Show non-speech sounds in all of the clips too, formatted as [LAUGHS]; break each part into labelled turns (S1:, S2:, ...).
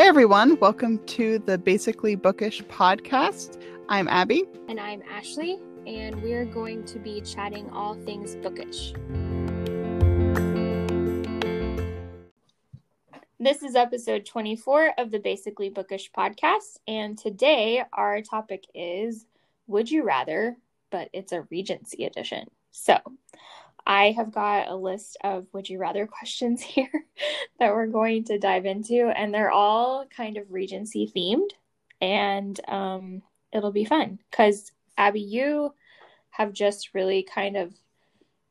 S1: Hey everyone, welcome to the Basically Bookish podcast. I'm Abby.
S2: And I'm Ashley, and we're going to be chatting all things bookish. This is episode 24 of the Basically Bookish podcast, and today our topic is Would You Rather, but it's a Regency edition. So, I have got a list of would you rather [LAUGHS] questions here [LAUGHS] that we're going to dive into, and they're all kind of Regency themed, and um, it'll be fun because Abby, you have just really kind of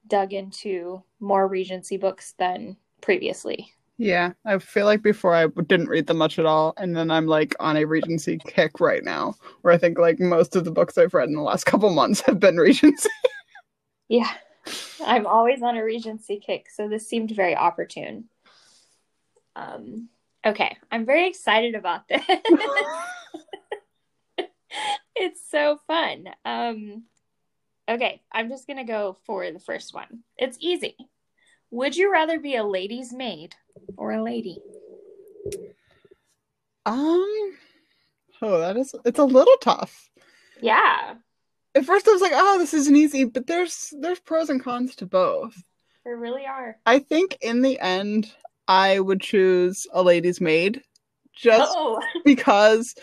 S2: dug into more Regency books than previously.
S1: Yeah, I feel like before I didn't read them much at all, and then I'm like on a Regency kick right now, where I think like most of the books I've read in the last [LAUGHS] couple months have been Regency.
S2: yeah. I'm always on a Regency kick, so this seemed very opportune. Um, okay, I'm very excited about this. [LAUGHS] it's so fun. Um, okay, I'm just gonna go for the first one. It's easy. Would you rather be a lady's maid or a lady?
S1: Um, oh, that is it's a little tough.
S2: Yeah
S1: at first I was like, oh, this isn't easy, but there's there's pros and cons to both.
S2: There really are.
S1: I think in the end I would choose a lady's maid just oh. [LAUGHS] because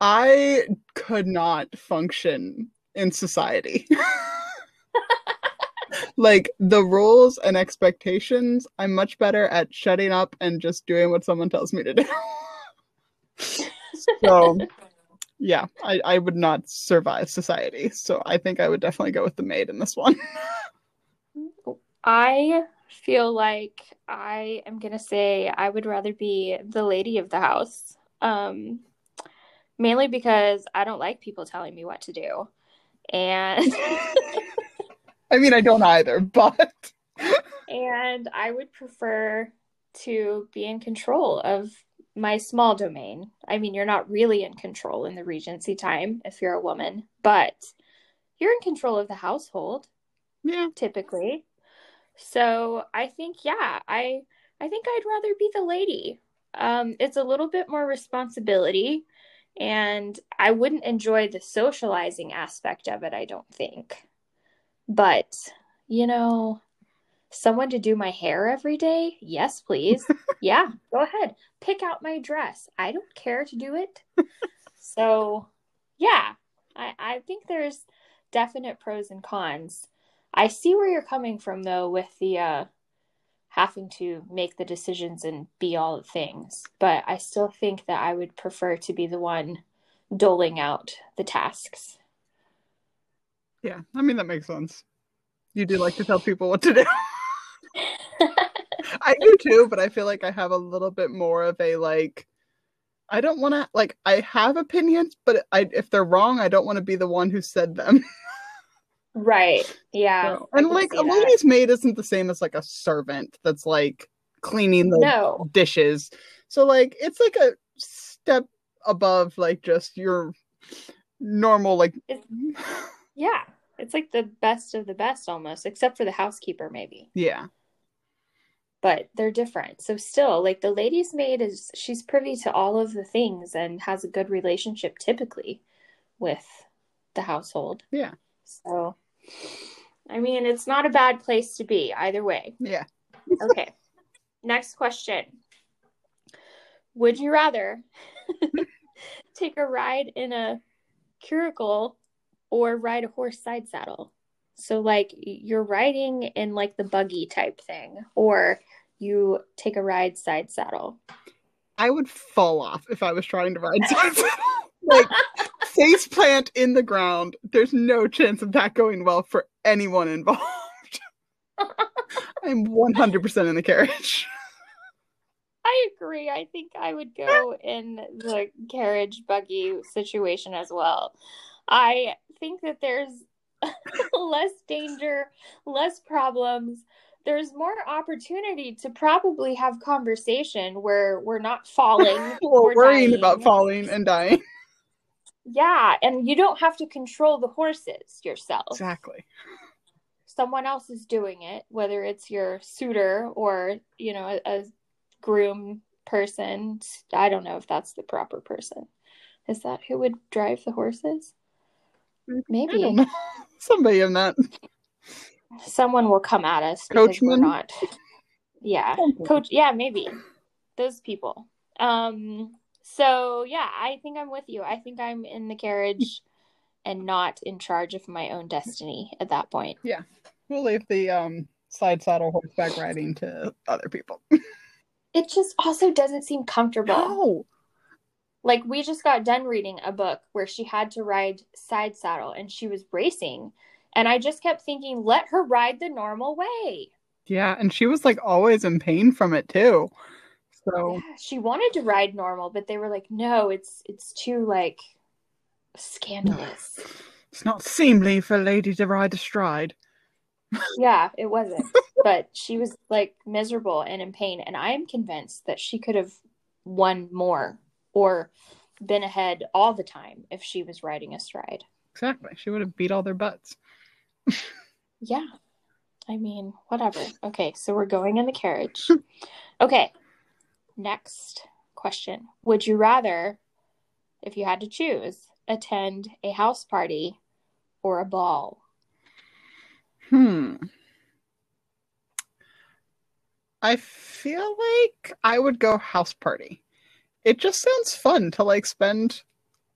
S1: I could not function in society. [LAUGHS] like the rules and expectations, I'm much better at shutting up and just doing what someone tells me to do. [LAUGHS] so yeah, I, I would not survive society. So I think I would definitely go with the maid in this one. [LAUGHS]
S2: I feel like I am going to say I would rather be the lady of the house. Um, mainly because I don't like people telling me what to do. And [LAUGHS]
S1: I mean, I don't either, but. [LAUGHS]
S2: and I would prefer to be in control of my small domain. I mean, you're not really in control in the Regency time if you're a woman, but you're in control of the household.
S1: Yeah.
S2: Typically. So I think, yeah, I I think I'd rather be the lady. Um, it's a little bit more responsibility, and I wouldn't enjoy the socializing aspect of it. I don't think, but you know, someone to do my hair every day? Yes, please. [LAUGHS] yeah, go ahead. Pick out my dress. I don't care to do it. [LAUGHS] so, yeah, I, I think there's definite pros and cons. I see where you're coming from, though, with the uh, having to make the decisions and be all things. But I still think that I would prefer to be the one doling out the tasks.
S1: Yeah, I mean, that makes sense. You do like to tell people what to do. [LAUGHS] I do too, but I feel like I have a little bit more of a like I don't want to like I have opinions, but I if they're wrong, I don't want to be the one who said them. [LAUGHS]
S2: right. Yeah.
S1: So, and like a lady's maid isn't the same as like a servant that's like cleaning the no. dishes. So like it's like a step above like just your normal like
S2: it's, yeah it's like the best of the best almost except for the housekeeper maybe
S1: yeah
S2: but they're different. So still, like the lady's maid is she's privy to all of the things and has a good relationship typically with the household.
S1: Yeah.
S2: So I mean, it's not a bad place to be either way.
S1: Yeah.
S2: okay. Next question. Would you rather [LAUGHS] take a ride in a curricle or ride a horse side saddle? So like you're riding in like the buggy type thing, or you take a ride side saddle.
S1: I would fall off if I was trying to ride side saddle. [LAUGHS] like face plant in the ground. There's no chance of that going well for anyone involved. [LAUGHS] I'm 100% in the carriage.
S2: I agree. I think I would go in the carriage buggy situation as well. I think that there's [LAUGHS] less danger, less problems. There's more opportunity to probably have conversation where we're not falling [LAUGHS]
S1: or worrying dying. about falling and dying. [LAUGHS]
S2: Yeah, and you don't have to control the horses yourself.
S1: Exactly.
S2: Someone else is doing it, whether it's your suitor or, you know, a, a groom person. I don't know if that's the proper person. Is that who would drive the horses? Maybe. [LAUGHS]
S1: Somebody in that.
S2: Someone will come at us. Coachman? not. Yeah. Coach. Yeah, maybe. Those people. Um, so yeah, I think I'm with you. I think I'm in the carriage and not in charge of my own destiny at that point.
S1: Yeah. We'll leave the um side saddle horseback riding to other people.
S2: it just also doesn't seem comfortable. No. Like we just got done reading a book where she had to ride side saddle and she was racing. And I just kept thinking, let her ride the normal way.
S1: Yeah, and she was like always in pain from it too. So
S2: yeah, she wanted to ride normal, but they were like, no, it's it's too like scandalous. [SIGHS]
S1: It's not seemly for a lady to ride astride.
S2: yeah, it wasn't. [LAUGHS] but she was like miserable and in pain. And I am convinced that she could have won more or been ahead all the time if she was riding astride.
S1: Exactly. She would have beat all their butts. [LAUGHS]
S2: yeah. I mean, whatever. Okay, so we're going in the carriage. [LAUGHS] okay. Next question. Would you rather, if you had to choose, attend a house party or a ball?
S1: Hmm. I feel like I would go house party. It just sounds fun to like spend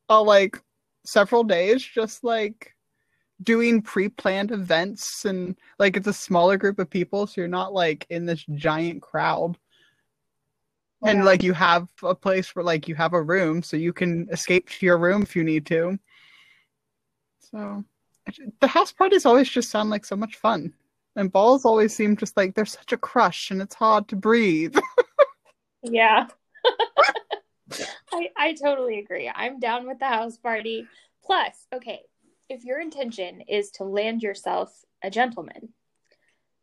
S1: a like several days just like doing pre-planned events and like it's a smaller group of people so you're not like in this giant crowd. Yeah. And like you have a place where like you have a room so you can escape to your room if you need to. So the house parties always just sound like so much fun. And balls always seem just like they're such a crush and it's hard to breathe. [LAUGHS]
S2: yeah. [LAUGHS] I, I totally agree. I'm down with the house party. Plus, okay, if your intention is to land yourself a gentleman,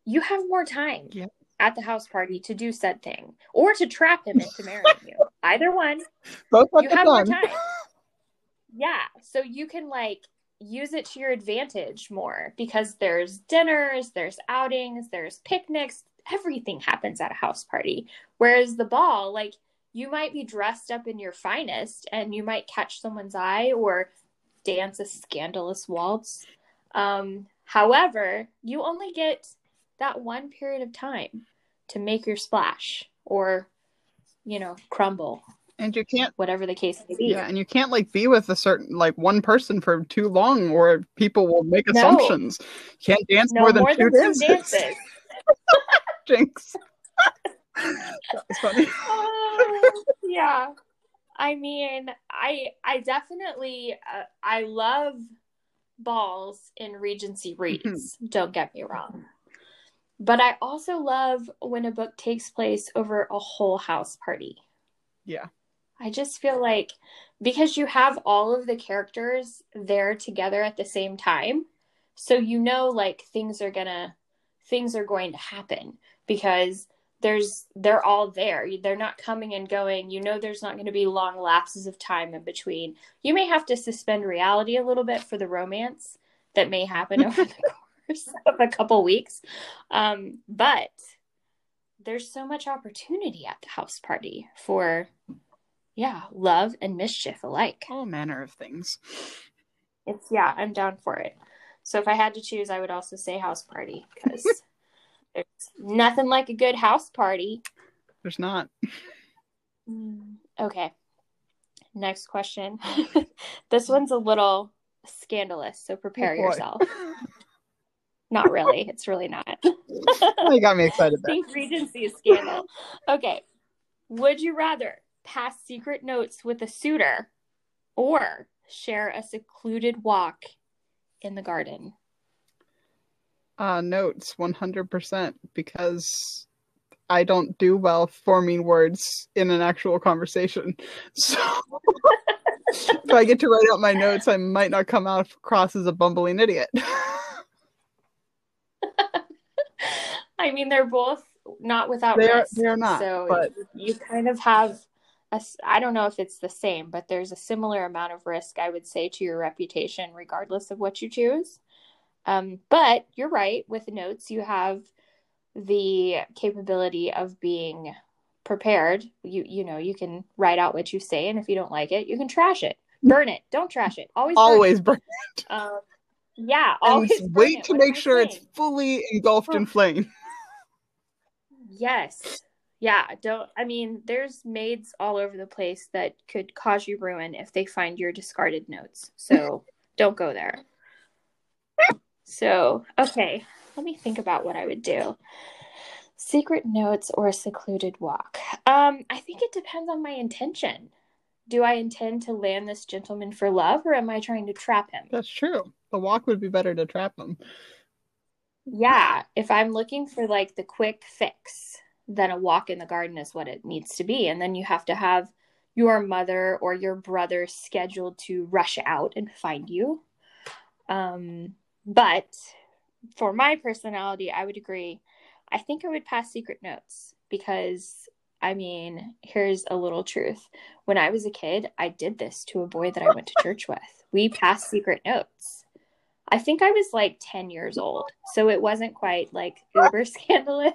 S2: you have more time yeah. at the house party to do said thing or to trap him into marrying you. [LAUGHS] Either one. Both you have more time. [LAUGHS] Yeah. So you can like use it to your advantage more because there's dinners, there's outings, there's picnics, everything happens at a house party. Whereas the ball, like you might be dressed up in your finest and you might catch someone's eye or dance a scandalous waltz. Um, however, you only get that one period of time to make your splash or, you know, crumble
S1: and you can't
S2: whatever the case may be
S1: yeah and you can't like be with a certain like one person for too long or people will make no. assumptions you can't dance no more than more two than dances, dances. [LAUGHS] jinx [LAUGHS]
S2: that was funny. [LAUGHS] Uh, yeah. I mean i i definitely uh, i love balls in regency reads mm-hmm. don't get me wrong. But i also love when a book takes place over a whole house party.
S1: Yeah.
S2: I just feel like because you have all of the characters there together at the same time, so you know like things are gonna things are going to happen because there's they're all there. They're not coming and going. You know there's not going to be long lapses of time in between. You may have to suspend reality a little bit for the romance that may happen over the [LAUGHS] course of a couple weeks. Um, but there's so much opportunity at the house party for yeah, love and mischief alike.
S1: All manner of things.
S2: It's yeah, I'm down for it. So if I had to choose, I would also say house party because [LAUGHS] there's nothing like a good house party.
S1: There's not.
S2: Mm, okay. Next question. [LAUGHS] this one's a little scandalous, so prepare oh yourself. not really. It's really not. [LAUGHS]
S1: you got me excited. [LAUGHS]
S2: Think Regency scandal. Okay. Would you rather pass secret notes with a suitor, or share a secluded walk in the garden?
S1: Uh, notes 100% because I don't do well forming words in an actual conversation. [LAUGHS] So if I get to write out my notes, I might not come out across as a bumbling idiot. [LAUGHS]
S2: I mean, they're both not without
S1: they
S2: risk.
S1: Are, they are not.
S2: So
S1: but...
S2: you kind of have a, I don't know if it's the same, but there's a similar amount of risk, I would say, to your reputation, regardless of what you choose. Um, but you're right. With notes, you have the capability of being prepared. You you know, you can write out what you say and if you don't like it, you can trash it. Burn it. Don't trash it. Always
S1: burn always it. burn it.
S2: Um, yeah, always
S1: wait to make sure it's fully engulfed in flame. [LAUGHS]
S2: Yes. Yeah, don't I mean there's maids all over the place that could cause you ruin if they find your discarded notes. So [LAUGHS] don't go there. So, okay, let me think about what I would do. Secret notes or a secluded walk? Um, I think it depends on my intention. Do I intend to land this gentleman for love or am I trying to trap him?
S1: That's true. The walk would be better to trap him.
S2: Yeah, if I'm looking for like the quick fix, then a walk in the garden is what it needs to be. And then you have to have your mother or your brother scheduled to rush out and find you. Um, but for my personality, I would agree I think I would pass secret notes because I mean, here's a little truth. When I was a kid, I did this to a boy that I went to church with. We passed secret notes. I think I was like 10 years old. So it wasn't quite like uber [LAUGHS] scandalous,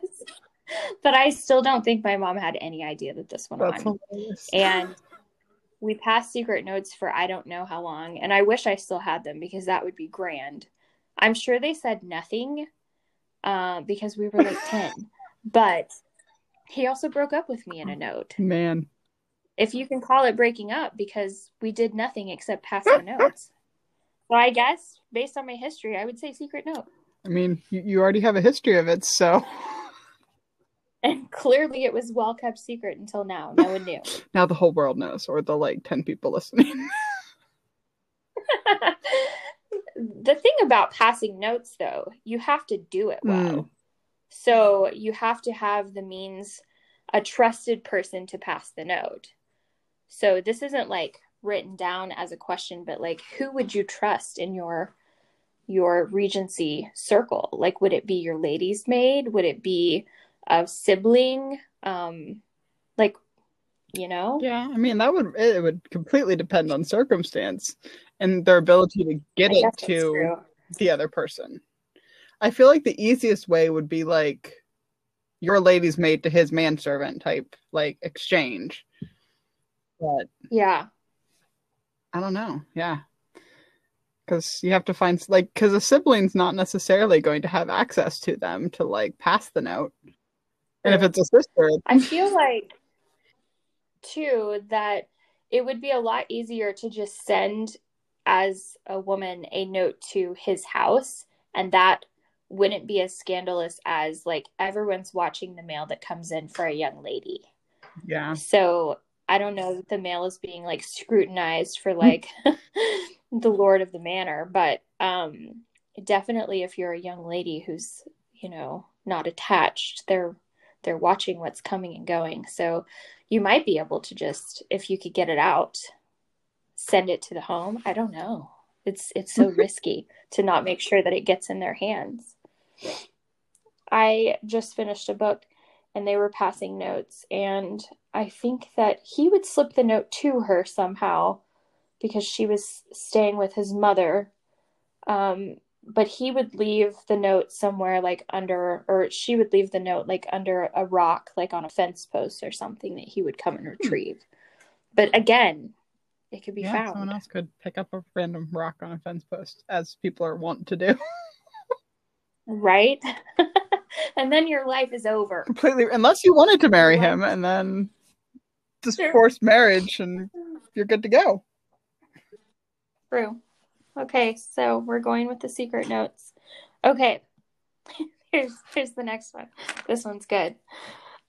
S2: but I still don't think my mom had any idea that this went That's on. Hilarious. And we passed secret notes for I don't know how long. And I wish I still had them because that would be grand. I'm sure they said nothing uh, because we were like 10. [LAUGHS] But he also broke up with me in a note.
S1: Man.
S2: If you can call it breaking up because we did nothing except pass the notes. So I guess based on my history, I would say secret note.
S1: I mean, you, you already have a history of it, so. [LAUGHS]
S2: And clearly it was well kept secret until now. No one knew. [LAUGHS]
S1: now the whole world knows, or the like 10 people listening.
S2: The thing about passing notes though you have to do it well. Mm. so you have to have the means a trusted person to pass the note. So this isn't like written down as a question but like who would you trust in your your regency circle? Like would it be your lady's maid? Would it be a sibling? Um like you know
S1: yeah i mean that would it would completely depend on circumstance and their ability to get I it to the other person. I feel like the easiest way would be like your lady's maid to his manservant type like exchange. But
S2: yeah.
S1: I don't know. Yeah. Cuz you have to find like cuz a sibling's not necessarily going to have access to them to like pass the note. And if it's a sister,
S2: I feel like too that it would be a lot easier to just send as a woman a note to his house and that wouldn't be as scandalous as like everyone's watching the mail that comes in for a young lady.
S1: Yeah.
S2: So I don't know that the mail is being like scrutinized for like [LAUGHS] the lord of the manor, but um definitely if you're a young lady who's, you know, not attached, they're they're watching what's coming and going. So you might be able to just if you could get it out send it to the home. I don't know. It's it's so [LAUGHS] risky to not make sure that it gets in their hands. I just finished a book and they were passing notes and I think that he would slip the note to her somehow because she was staying with his mother. Um, but he would leave the note somewhere like under or she would leave the note like under a rock like on a fence post or something that he would come and hmm. retrieve. But again, it could be yeah, found.
S1: Someone else could pick up a random rock on a fence post, as people are wont to do. [LAUGHS]
S2: right? [LAUGHS] and then your life is over.
S1: Completely, unless you wanted to marry him, and then just forced marriage, and you're good to go.
S2: True. Okay, so we're going with the secret notes. Okay, [LAUGHS] here's here's the next one. This one's good.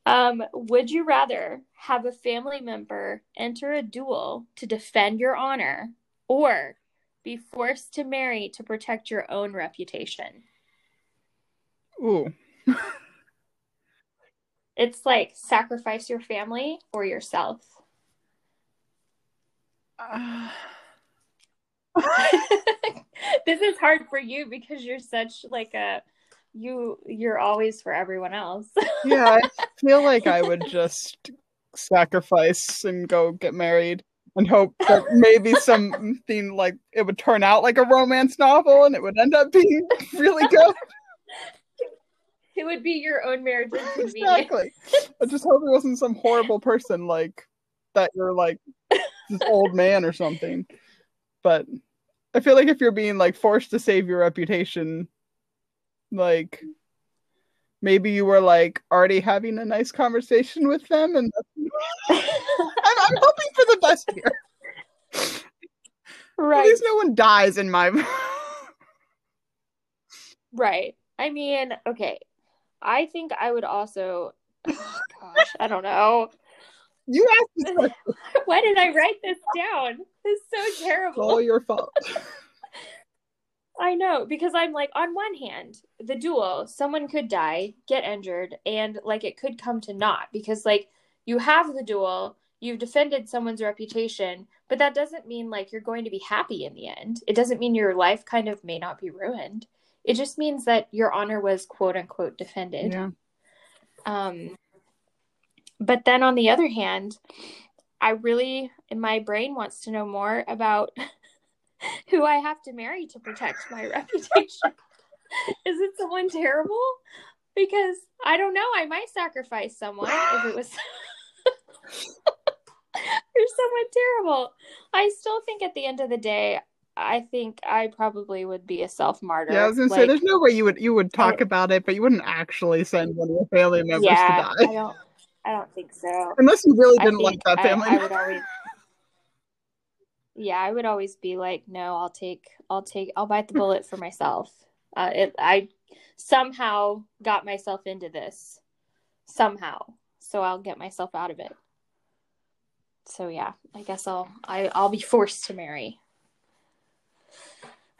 S2: Um, would you rather have a family member enter a duel to defend your honor or be forced to marry to protect your own reputation?
S1: Ooh. [LAUGHS]
S2: it's like sacrifice your family or yourself. Uh... this is hard for you because you're such like a you you're always for everyone else. [LAUGHS]
S1: yeah, I feel like I would just sacrifice and go get married and hope that maybe something [LAUGHS] like it would turn out like a romance novel and it would end up being really good.
S2: it would be your own marriage [LAUGHS] exactly
S1: i just hope it wasn't some horrible person like that you're like this old man or something but i feel like if you're being like forced to save your reputation like maybe you were like already having a nice conversation with them and [LAUGHS] I'm, I'm hoping for the best here right at least no one dies in my [LAUGHS]
S2: right i mean okay I think I would also. Oh, gosh, I don't know.
S1: You asked
S2: this [LAUGHS] Why did I write this down? It's so terrible.
S1: It's all your fault. [LAUGHS]
S2: I know because I'm like on one hand, the duel, someone could die, get injured, and like it could come to naught because like you have the duel, you've defended someone's reputation, but that doesn't mean like you're going to be happy in the end. It doesn't mean your life kind of may not be ruined. It just means that your honor was quote unquote defended. Yeah. Um, but then on the other hand, I really, in my brain, wants to know more about [LAUGHS] who I have to marry to protect my [LAUGHS] reputation. Is it someone terrible? Because I don't know. I might sacrifice someone if it was. [LAUGHS] You're someone terrible. I still think at the end of the day, I think I probably would be a self martyr.
S1: Yeah, I was gonna like, say there's no way you would you would talk I, about it, but you wouldn't actually send one of your family members yeah, to die.
S2: I don't I don't think so.
S1: Unless you really didn't like that family.
S2: I, I would always Yeah, I would always be like, no, I'll take I'll take I'll bite the bullet for myself. Uh it I somehow got myself into this. Somehow. So I'll get myself out of it. So yeah, I guess I'll I, I'll be forced to marry.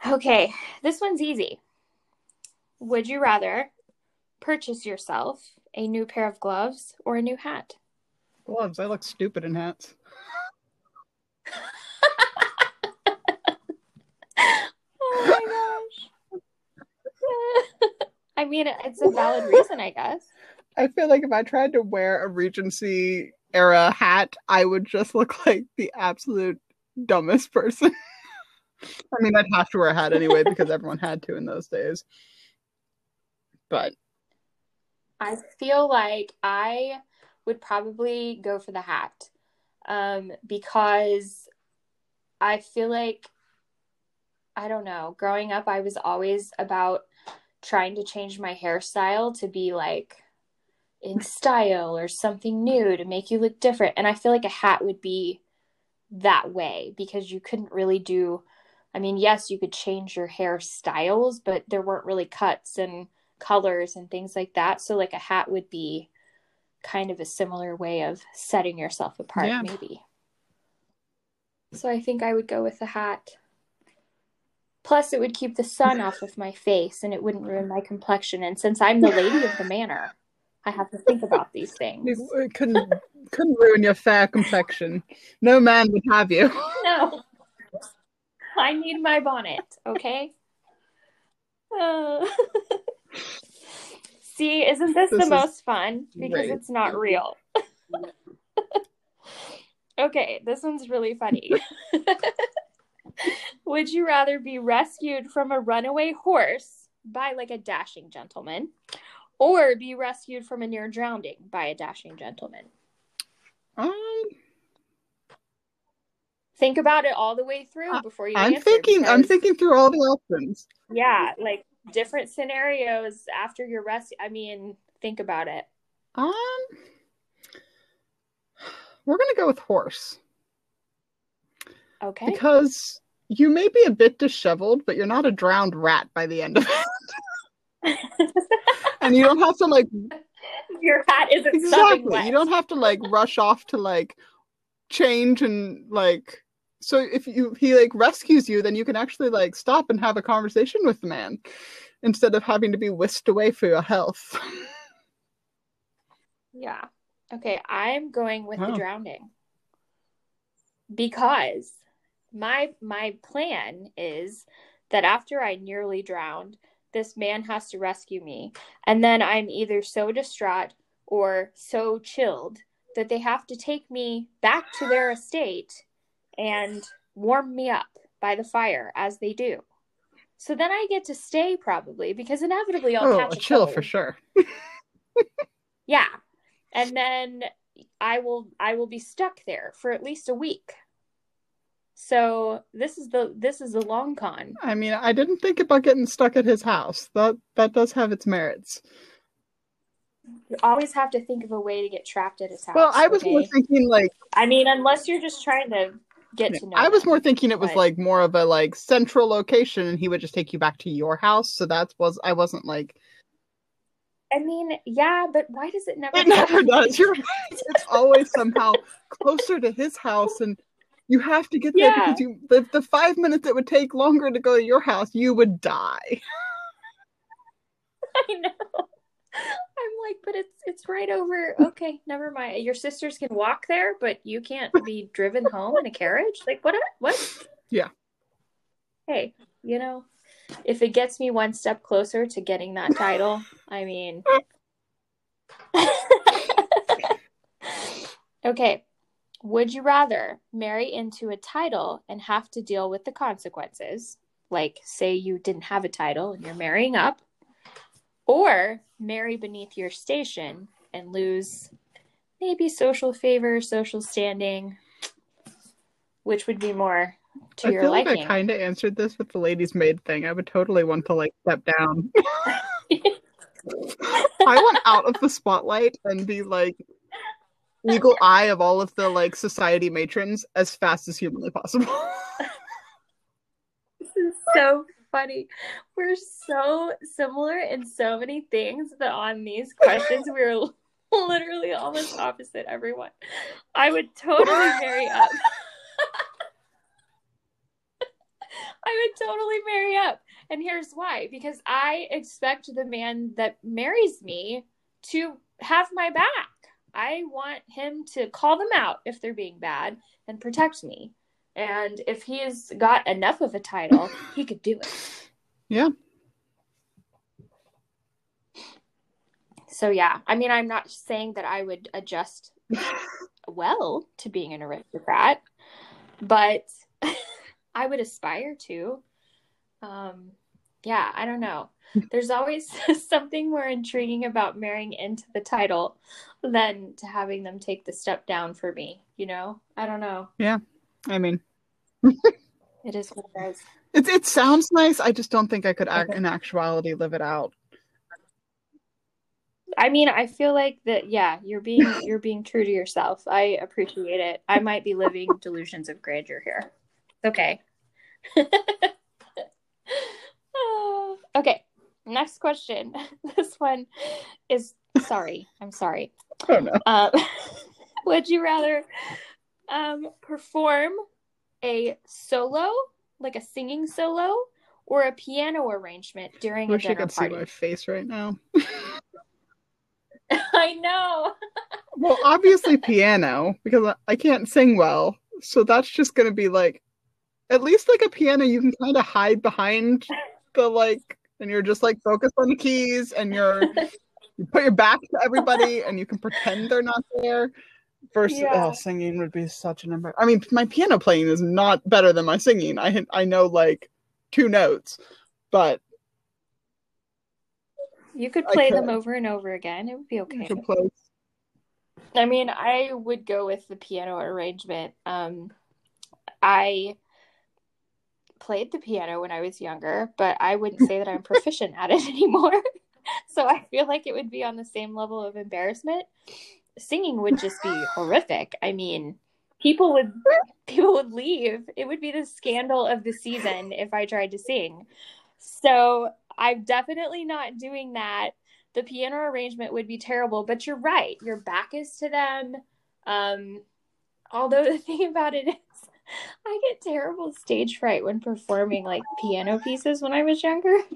S2: Okay, this one's easy. Would you rather purchase yourself a new pair of gloves or a new hat?
S1: Gloves. I look stupid in hats. [LAUGHS]
S2: oh my gosh. [LAUGHS] I mean, it's a valid reason, I guess.
S1: I feel like if I tried to wear a Regency era hat, I would just look like the absolute dumbest person. [LAUGHS] I mean, I'd have to wear a hat anyway because everyone had to in those days. But
S2: I feel like I would probably go for the hat um, because I feel like, I don't know, growing up, I was always about trying to change my hairstyle to be like in style or something new to make you look different. And I feel like a hat would be that way because you couldn't really do I mean, yes, you could change your hair styles, but there weren't really cuts and colors and things like that. So, like a hat would be kind of a similar way of setting yourself apart, yeah. maybe. So, I think I would go with the hat. Plus, it would keep the sun off of my face and it wouldn't ruin my complexion. And since I'm the lady of the manor, I have to think about these things.
S1: It couldn't couldn't ruin your fair complexion. No man would have you. [LAUGHS]
S2: No. I need my bonnet, okay? Uh... [LAUGHS] See, isn't this, this the is most fun? Because great. it's not real. [LAUGHS] okay, this one's really funny. [LAUGHS] Would you rather be rescued from a runaway horse by like a dashing gentleman or be rescued from a near drowning by a dashing gentleman?
S1: Um
S2: think about it all the way through before you
S1: i'm thinking because, i'm thinking through all the options
S2: yeah like different scenarios after your rest i mean think about it.
S1: Um we're gonna go with horse.
S2: Okay.
S1: Because you may be a bit disheveled but you're not a drowned rat by the end of it. [LAUGHS] And you don't have to like
S2: your hat isn't
S1: exactly. You don't have to like rush off to like change and like so if you he like rescues you then you can actually like stop and have a conversation with the man instead of having to be whisked away for your health. [LAUGHS]
S2: Yeah. Okay i'm going with oh. the drowning. Because my my plan is that after i nearly drowned this man has to rescue me. And then i'm either so distraught or so chilled that they have to take me back to their estate and warm me up by the fire as they do. So then I get to stay probably because inevitably I'll
S1: oh,
S2: catch a
S1: chill
S2: cold.
S1: for sure. [LAUGHS]
S2: yeah. And then I will I will be stuck there for at least a week. So this is the this is the long con.
S1: I mean, I didn't think about getting stuck at his house. That that does have its merits.
S2: You always have to think of a way to get trapped at his house.
S1: Well, I was okay? more thinking like
S2: I mean, unless you're just trying to get to know.
S1: I was more thinking it was but... like more of a like central location and he would just take you back to your house. So that was I wasn't like
S2: I mean, yeah, but why does it never?
S1: It never does. You're right. It's always somehow closer to his house, and you have to get there yeah. because you the, the five minutes it would take longer to go to your house, you would die. [LAUGHS]
S2: I know. I'm like, but it's it's right over. Okay, never mind. Your sisters can walk there, but you can't be driven home in a carriage. Like what? What?
S1: Yeah.
S2: Hey, you know, if it gets me one step closer to getting that title, I mean. [LAUGHS] okay. Would you rather marry into a title and have to deal with the consequences? Like, say you didn't have a title and you're marrying up, or marry beneath your station and lose maybe social favor, social standing, which would be more to
S1: I
S2: your
S1: feel
S2: liking.
S1: like I kind of answered this with the lady's maid thing. I would totally want to like step down. [LAUGHS] I want out of the spotlight and be like eagle eye of all of the like society matrons as fast as humanly possible. [LAUGHS]
S2: this is so funny. We're so similar in so many things that on these questions we're [LAUGHS] literally almost opposite everyone. I would totally marry up. [LAUGHS] I would totally marry up. And here's why because I expect the man that marries me to have my back. I want him to call them out if they're being bad and protect me. And if he's got enough of a title, he could do it. [SIGHS]
S1: Yeah.
S2: So, yeah, I mean, I'm not saying that I would adjust [LAUGHS] well to being an aristocrat, but [LAUGHS] I would aspire to. Um, yeah, I don't know. There's always [LAUGHS] something more intriguing about marrying into the title than to having them take the step down for me, you know? I don't know.
S1: Yeah. I mean,
S2: it is what it is.
S1: It, it sounds nice. I just don't think I could act, in actuality live it out.
S2: I mean, I feel like that. Yeah, you're being [LAUGHS] you're being true to yourself. I appreciate it. I might be living [LAUGHS] delusions of grandeur here. Okay. [LAUGHS] okay, next question. This one is sorry. I'm sorry.
S1: Oh no.
S2: Uh, would you rather um, perform a solo, like a singing solo, or a piano arrangement during
S1: Wish
S2: a dinner
S1: I could
S2: party?
S1: see my face right now. [LAUGHS]
S2: I know. [LAUGHS]
S1: well, obviously piano because I can't sing well, so that's just gonna be like at least like a piano you can kind of hide behind the like and you're just like focused on the keys and you're [LAUGHS] you put your back to everybody and you can pretend they're not there versus yeah. oh, singing would be such an embarrassment. I mean my piano playing is not better than my singing. I I know like two notes, but
S2: you could play could. them over and over again. It would be okay. I mean, I would go with the piano arrangement. Um, I played the piano when I was younger, but I wouldn't say that I'm [LAUGHS] proficient at it [LAUGHS] anymore. so I feel like it would be on the same level of embarrassment. Singing would just be horrific. I mean, people would [LAUGHS] people would leave. It would be the scandal of the season if I tried to sing. So I'm definitely not doing that. The piano arrangement would be terrible, but you're right. Your back is to them. Um, although [LAUGHS] the thing about it is I get terrible stage fright when performing like piano pieces when I was younger. [LAUGHS]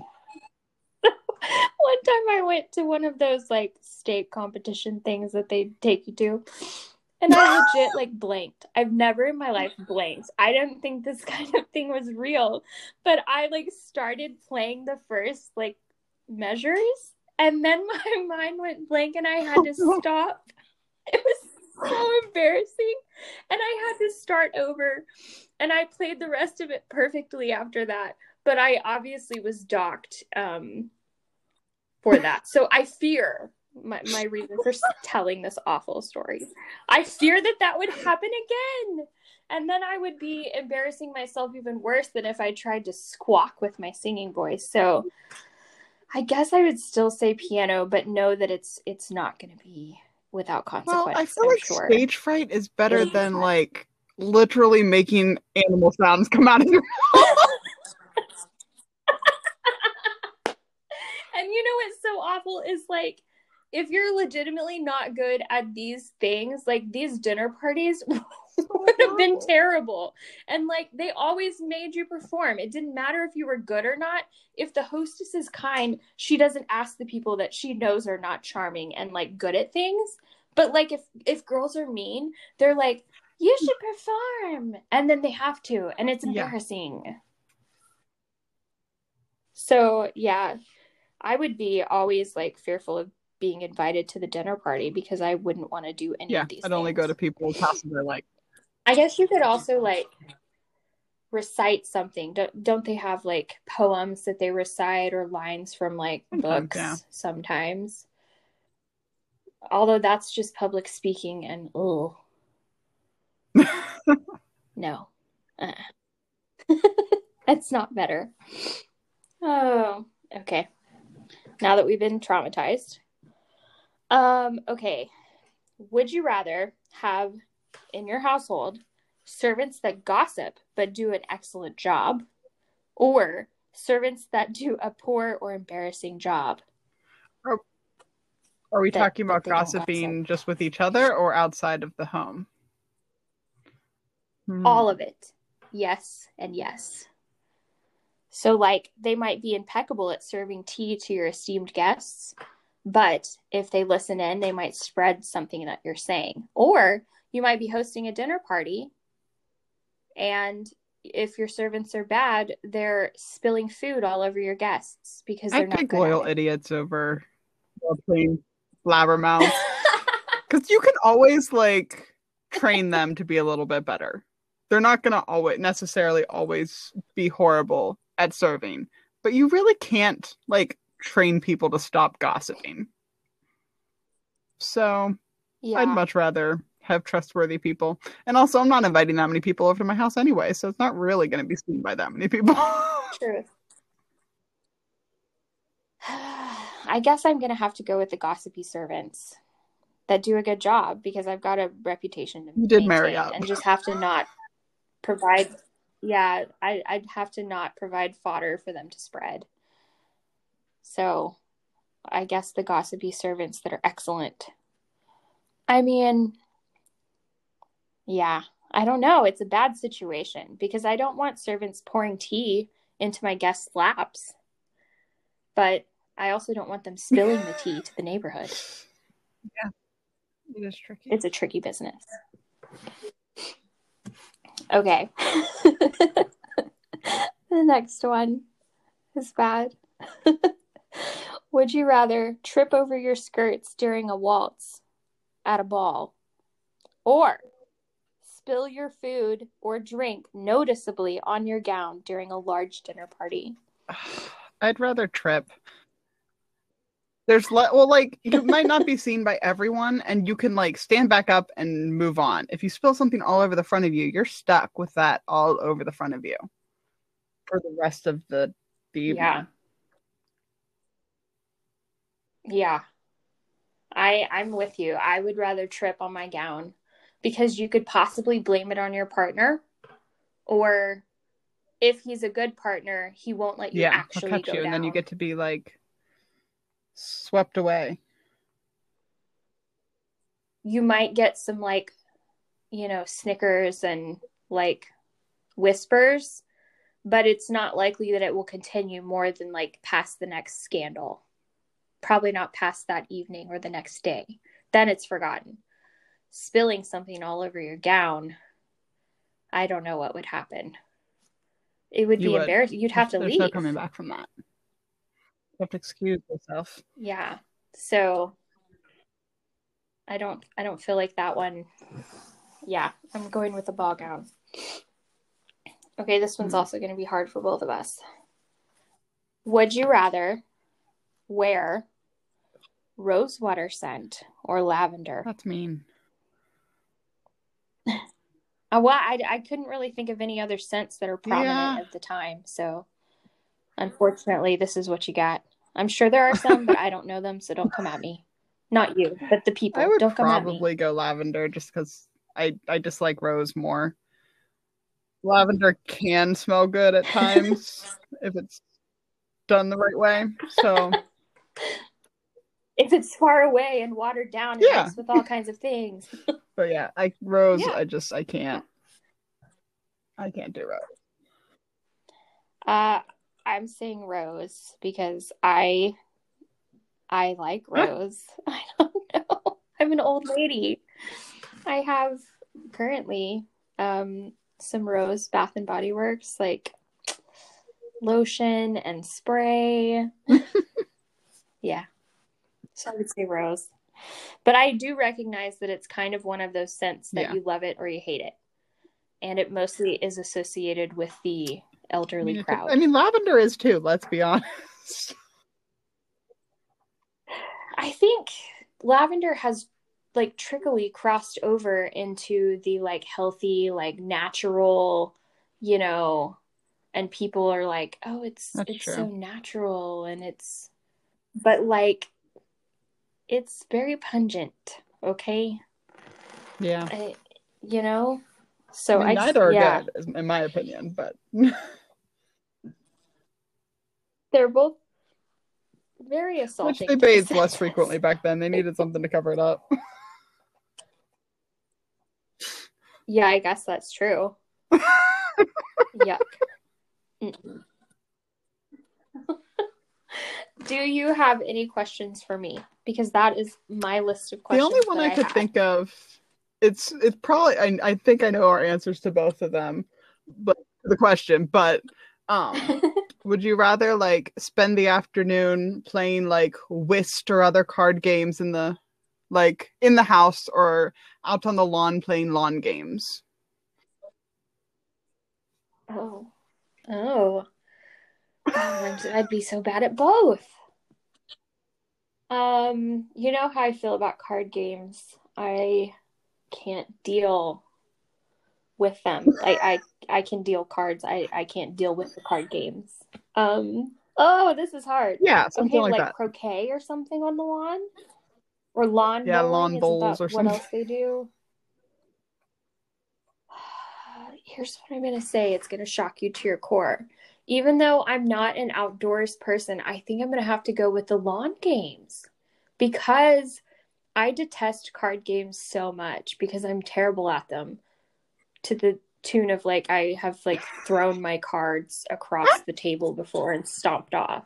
S2: [LAUGHS] one time I went to one of those like state competition things that they take you to. And I legit [LAUGHS] like blanked. I've never in my life blanked. I didn't think this [LAUGHS] kind of thing was real. But I like started playing the first like measures and then my mind went blank and I had to stop. It was so embarrassing. And I had to start over. And I played the rest of it perfectly after that. But I obviously was docked um, for that. So I fear my, my reason for telling this awful story. I fear that that would happen again. And then I would be embarrassing myself even worse than if I tried to squawk with my singing voice. So I guess I would still say piano, but know that it's it's not going to be without consequence. Well,
S1: I feel I'm like sure. stage fright is better than like literally making animal sounds come out of your mouth.
S2: and you know what's so awful is like if you're legitimately not good at these things, like these dinner parties [LAUGHS] would have been [LAUGHS] terrible. And like they always made you perform. It didn't matter if you were good or not. If the hostess is kind, she doesn't ask the people that she knows are not charming and like good at things. But like if if girls are mean, they're like, you should perform. And then they have to, and it's embarrassing. Yeah. So yeah, I would be always like fearful of being invited to the dinner party because I wouldn't want to do any yeah, of these.
S1: I'd things. only go to people's houses I like.
S2: I guess you could also like recite something. Don't don't they have like poems that they recite or lines from like sometimes, books yeah. sometimes? Although that's just public speaking and oh [LAUGHS] no. [LAUGHS] Uh. it's not better. Oh, okay. Now that we've been traumatized. Um, okay. Would you rather have in your household servants that gossip but do an excellent job or servants that do a poor or embarrassing job?
S1: Are, are we that, talking about gossiping gossip. just with each other or outside of the home?
S2: Hmm. All of it. Yes and yes. So, like, they might be impeccable at serving tea to your esteemed guests, but if they listen in, they might spread something that you're saying. Or you might be hosting a dinner party, and if your servants are bad, they're spilling food all over your guests because they're I not
S1: loyal idiots over plain blabbermouths because [LAUGHS] you can always like train them to be a little bit better. They're not going to always necessarily always be horrible at serving, but you really can't like train people to stop gossiping. So yeah. I'd much rather have trustworthy people. And also, I'm not inviting that many people over to my house anyway, so it's not really going to be seen by that many people. [LAUGHS] True. [SIGHS]
S2: I guess I'm going to have to go with the gossipy servants that do a good job because I've got a reputation to
S1: You did marry up.
S2: And just have to not provide yeah, I, I'd have to not provide fodder for them to spread. So I guess the gossipy servants that are excellent. I mean, yeah, I don't know. It's a bad situation because I don't want servants pouring tea into my guests' laps. But I also don't want them spilling the tea to the neighborhood. [LAUGHS]
S1: Yeah, it is tricky.
S2: It's a tricky business. Okay. [LAUGHS] the next one is bad. [LAUGHS] Would you rather trip over your skirts during a waltz at a ball or spill your food or drink noticeably on your gown during a large dinner party? [SIGHS]
S1: I'd rather trip. There's le- well, like you might not be seen by everyone, and you can like stand back up and move on. If you spill something all over the front of you, you're stuck with that all over the front of you for the rest of the the evening.
S2: Yeah. Yeah. I I'm with you. I would rather trip on my gown because you could possibly blame it on your partner or if he's a good partner, he won't let you yeah, actually go you, down.
S1: and then you get to be like swept away.
S2: You might get some like, you know, snickers and like whispers, but it's not likely that it will continue more than like past the next scandal. Probably not past that evening or the next day. Then it's forgotten. Spilling something all over your gown, I don't know what would happen. It would you be would. embarrassing. You'd have to
S1: There's
S2: leave.
S1: no coming back from that have to excuse yourself.
S2: Yeah. So I don't I don't feel like that one. Yeah, I'm going with the ball gown. Okay, this one's mm. also going to be hard for both of us. Would you rather wear rosewater scent or lavender?
S1: That's mean. [LAUGHS]
S2: Uh, well, I, I couldn't really think of any other scents that are prominent yeah. at the time. So, unfortunately, this is what you got. I'm sure there are some, but [LAUGHS] I don't know them, so don't come at me. Not you, but the people.
S1: I would
S2: don't
S1: probably go lavender just because I I dislike rose more. Lavender can smell good at times [LAUGHS] if it's done the right way. So [LAUGHS]
S2: if it's far away and watered down yeah. with all kinds of things.
S1: but yeah, I rose. Yeah. I just I can't. I can't do rose.
S2: Uh, I'm saying rose because I I like rose. [LAUGHS] I don't know. I'm an old lady. I have currently um some rose Bath and Body Works like lotion and spray. [LAUGHS] yeah. So I would say rose. But I do recognize that it's kind of one of those scents that yeah. you love it or you hate it. And it mostly is associated with the elderly
S1: mean,
S2: crowd.
S1: I mean, lavender is too, let's be honest. [LAUGHS]
S2: I think lavender has like trickily crossed over into the like healthy, like natural, you know, and people are like, "Oh, it's That's it's true. so natural and it's but like it's very pungent, okay?
S1: Yeah.
S2: I, you know. So
S1: I mean,
S2: I
S1: neither are yeah. good in my opinion, but [LAUGHS]
S2: they're both very assaulting.
S1: Which they bathed less frequently back then. They needed something to cover it up.
S2: Yeah, I guess that's true. [LAUGHS] Yuck. Do you have any questions for me? Because that is my list of questions.
S1: The only one I, I could think of, it's it's probably I, I think I know our answers to both of them, but the question, but um [LAUGHS] would you rather like spend the afternoon playing like whist or other card games in the like in the house or out on the lawn playing lawn games.
S2: Oh. Oh. I'd be so bad at both. Um, you know how I feel about card games. I can't deal with them. I I, I can deal cards. I, I can't deal with the card games. Um oh, this is hard.
S1: Yeah, something okay, like, like
S2: croquet or something on the lawn or lawn
S1: yeah lawn bowls or
S2: what
S1: something.
S2: else they do [SIGHS] here's what i'm going to say it's going to shock you to your core even though i'm not an outdoors person i think i'm going to have to go with the lawn games because i detest card games so much because i'm terrible at them to the tune of like i have like thrown my cards across the table before and stomped off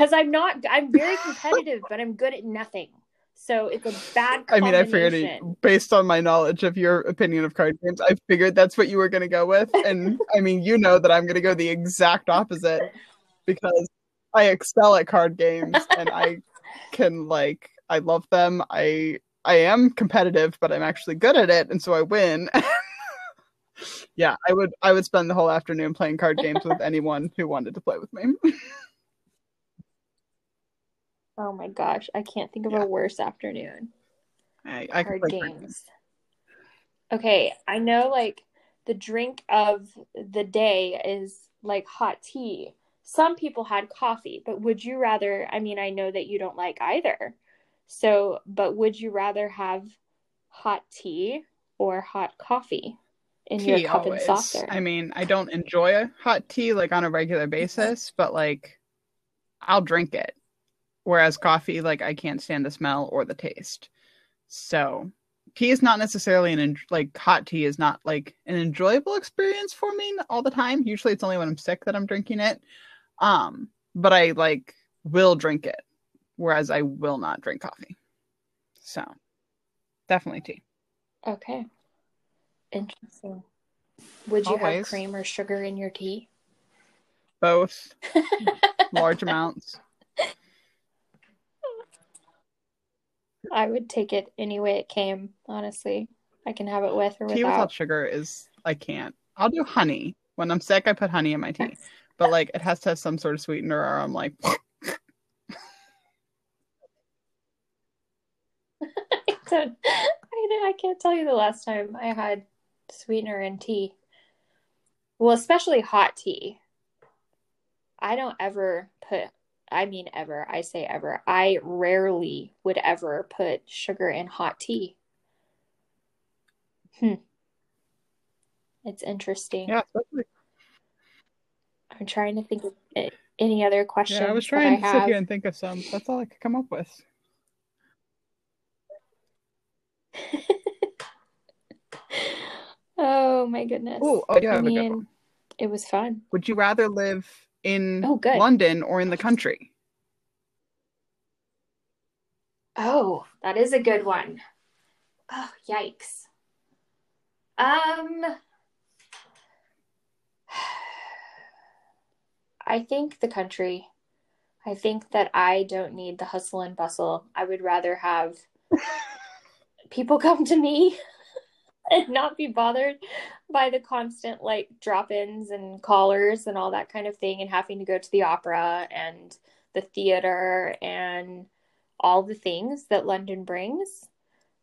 S2: because I'm not. I'm very competitive, but I'm good at nothing. So it's a bad. I mean, I figured it,
S1: based on my knowledge of your opinion of card games, I figured that's what you were going to go with. And I mean, you know that I'm going to go the exact opposite because I excel at card games and I can like I love them. I I am competitive, but I'm actually good at it, and so I win. [LAUGHS] yeah, I would I would spend the whole afternoon playing card games with anyone who wanted to play with me. [LAUGHS]
S2: Oh my gosh, I can't think of yeah. a worse afternoon.
S1: I, I
S2: Card games. Okay, I know like the drink of the day is like hot tea. Some people had coffee, but would you rather? I mean, I know that you don't like either. So, but would you rather have hot tea or hot coffee in tea your cup always. and saucer?
S1: I mean, I don't enjoy hot tea like on a regular basis, but like I'll drink it. Whereas coffee, like I can't stand the smell or the taste. So tea is not necessarily an like hot tea is not like an enjoyable experience for me all the time. Usually it's only when I'm sick that I'm drinking it. Um, but I like will drink it, whereas I will not drink coffee. So definitely tea.
S2: Okay. Interesting. Would you Always. have cream or sugar in your tea?
S1: Both. [LAUGHS] Large amounts.
S2: I would take it any way it came, honestly. I can have it with or without.
S1: Tea without sugar is I can't. I'll do honey. When I'm sick, I put honey in my tea. but like it has to have some sort of sweetener, or I'm like.
S2: I don't. [LAUGHS] I, I can't tell you the last time I had sweetener in tea. Well, especially hot tea. I don't ever put I mean ever. I say ever. I rarely would ever put sugar in hot tea. Hmm. It's interesting.
S1: Yeah, especially.
S2: I'm trying to think of any other questions.
S1: Yeah, I was trying I to have. sit here and think of some. That's all I could come up with.
S2: Oh my goodness.
S1: Ooh, oh, yeah, I mean,
S2: it was fun.
S1: Would you rather live in oh, good. London or in the country?
S2: Oh, that is a good one. Oh, yikes. Um I think the country. I think that I don't need the hustle and bustle. I would rather have people [LAUGHS] come to me [LAUGHS] and not be bothered by the constant like drop-ins and callers and all that kind of thing and having to go to the opera and the theater and all the things that London brings.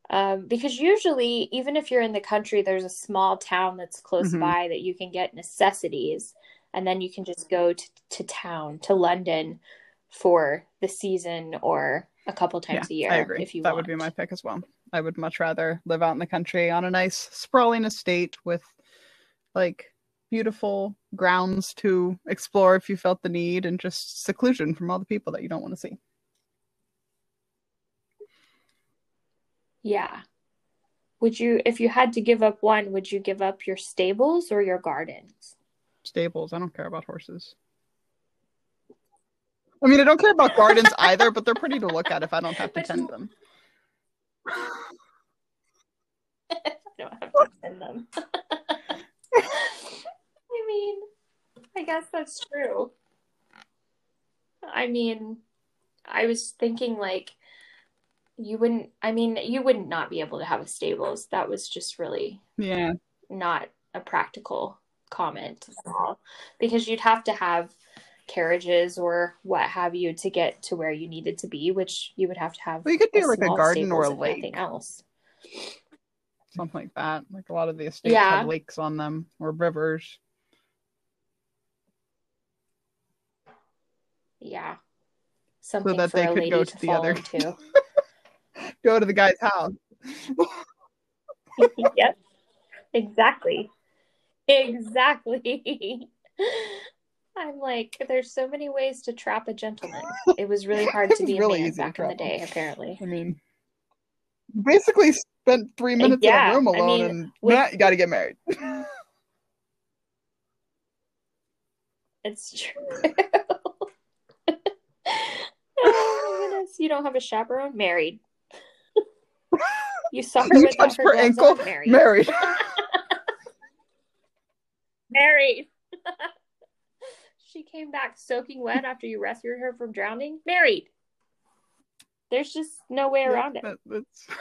S2: Um, because usually, even if you're in the country, there's a small town that's close mm-hmm. by that you can get necessities, and then you can just go to, to town to London for the season or a couple times yeah, a year. I agree. If you
S1: that
S2: want.
S1: would be my pick as well. I would much rather live out in the country on a nice sprawling estate with like beautiful grounds to explore if you felt the need and just seclusion from all the people that you don't want to see.
S2: Yeah. Would you if you had to give up one, would you give up your stables or your gardens?
S1: Stables. I don't care about horses. I mean, I don't care about gardens [LAUGHS] either, but they're pretty to look at if I don't have to tend them. [LAUGHS]
S2: I don't have to tend them. [LAUGHS] I mean, I guess that's true. I mean, I was thinking like you wouldn't I mean, you wouldn't not be able to have a stables. That was just really
S1: yeah,
S2: not a practical comment at all because you'd have to have carriages or what have you to get to where you needed to be, which you would have to have.
S1: Well, you could do like a garden or a lake.
S2: Nothing else.
S1: Something like that. Like a lot of the estates yeah. have lakes on them or rivers.
S2: Yeah. Something so that they could go to, to the other. [LAUGHS]
S1: go to the guy's house. [LAUGHS]
S2: yep. Exactly. Exactly. [LAUGHS] I'm like, there's so many ways to trap a gentleman. [LAUGHS] It was really hard to be really a man back in the day, apparently.
S1: I mean, basically spent three uh, minutes yeah, in a room alone, I mean, and with... Matt, you got to get married. [LAUGHS]
S2: it's true. [LAUGHS] oh my goodness, you don't have a chaperone? Married. You saw her you touched her, her ankle? Married.
S1: Married.
S2: Married she came back soaking wet after you rescued her from drowning? Married. There's just no way around yeah, it. That's... [LAUGHS]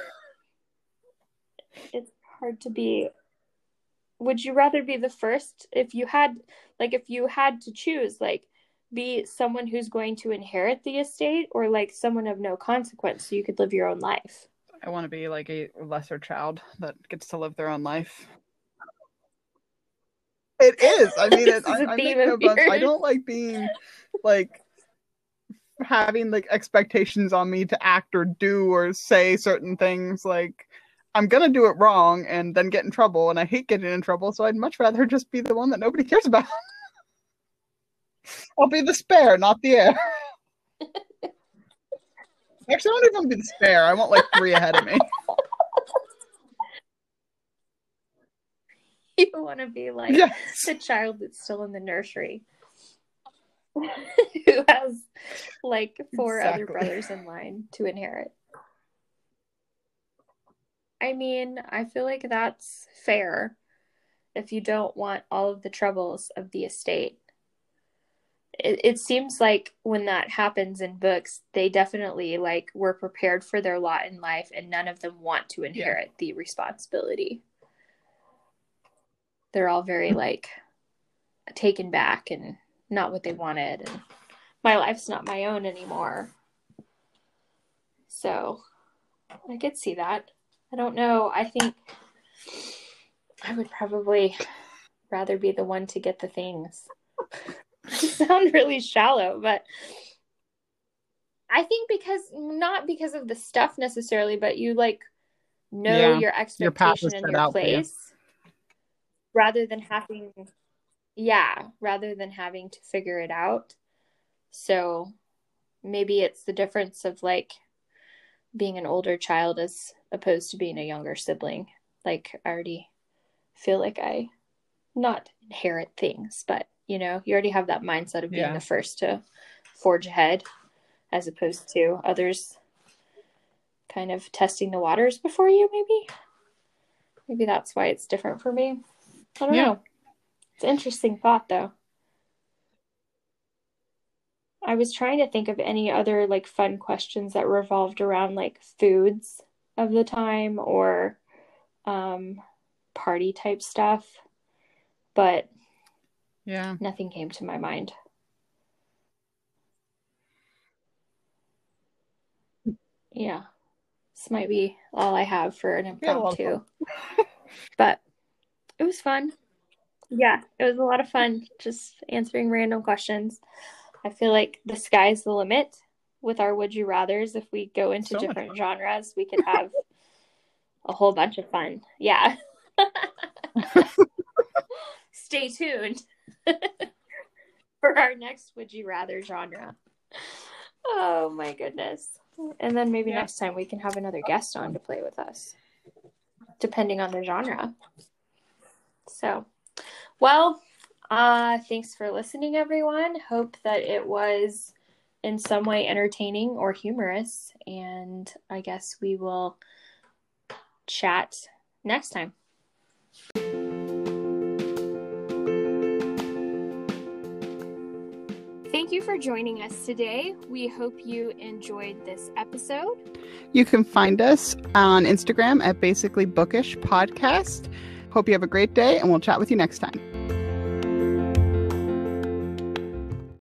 S2: It's hard to be. Would you rather be the first if you had, like, if you had to choose, like, be someone who's going to inherit the estate or like someone of no consequence so you could live your own life?
S1: I want to be like a lesser child that gets to live their own life. It is. I mean, [LAUGHS] it, I, I, I don't like being like having like expectations on me to act or do or say certain things. Like I'm gonna do it wrong and then get in trouble, and I hate getting in trouble. So I'd much rather just be the one that nobody cares about. [LAUGHS] I'll be the spare, not the heir. [LAUGHS] Actually, I won't even be the spare. I want like three ahead of me. [LAUGHS]
S2: you want to be like yes. the child that's still in the nursery [LAUGHS] who has like four exactly. other brothers in line to inherit. I mean, I feel like that's fair if you don't want all of the troubles of the estate. It, it seems like when that happens in books, they definitely like were prepared for their lot in life and none of them want to inherit yeah. the responsibility they're all very like taken back and not what they wanted and my life's not my own anymore. So I could see that. I don't know. I think I would probably rather be the one to get the things. [LAUGHS] i sound really shallow, but I think because not because of the stuff necessarily, but you like know yeah, your expectation your and your place. Rather than having yeah, rather than having to figure it out. So maybe it's the difference of like being an older child as opposed to being a younger sibling. Like I already feel like I not inherit things, but you know, you already have that mindset of being yeah. the first to forge ahead as opposed to others kind of testing the waters before you maybe. Maybe that's why it's different for me. I don't yeah. know. It's an interesting thought though. I was trying to think of any other like fun questions that revolved around like foods of the time or um party type stuff. But
S1: yeah.
S2: Nothing came to my mind. Yeah. This might be all I have for an impromptu. but it was fun. Yeah, it was a lot of fun just answering random questions. I feel like the sky's the limit with our would you rathers. If we go into so different genres, we could have a whole bunch of fun. Yeah. [LAUGHS] Stay tuned. [LAUGHS] for our next would you rather genre. Oh my goodness. And then maybe yeah. next time we can have another guest on to play with us, depending on the genre. So, well, uh, thanks for listening, everyone. Hope that it was in some way entertaining or humorous. And I guess we will chat next time. Thank you for joining us today. We hope you enjoyed this episode.
S1: You can find us on Instagram at Basically Bookish Podcast. Hope you have a great day, and we'll chat with you next time.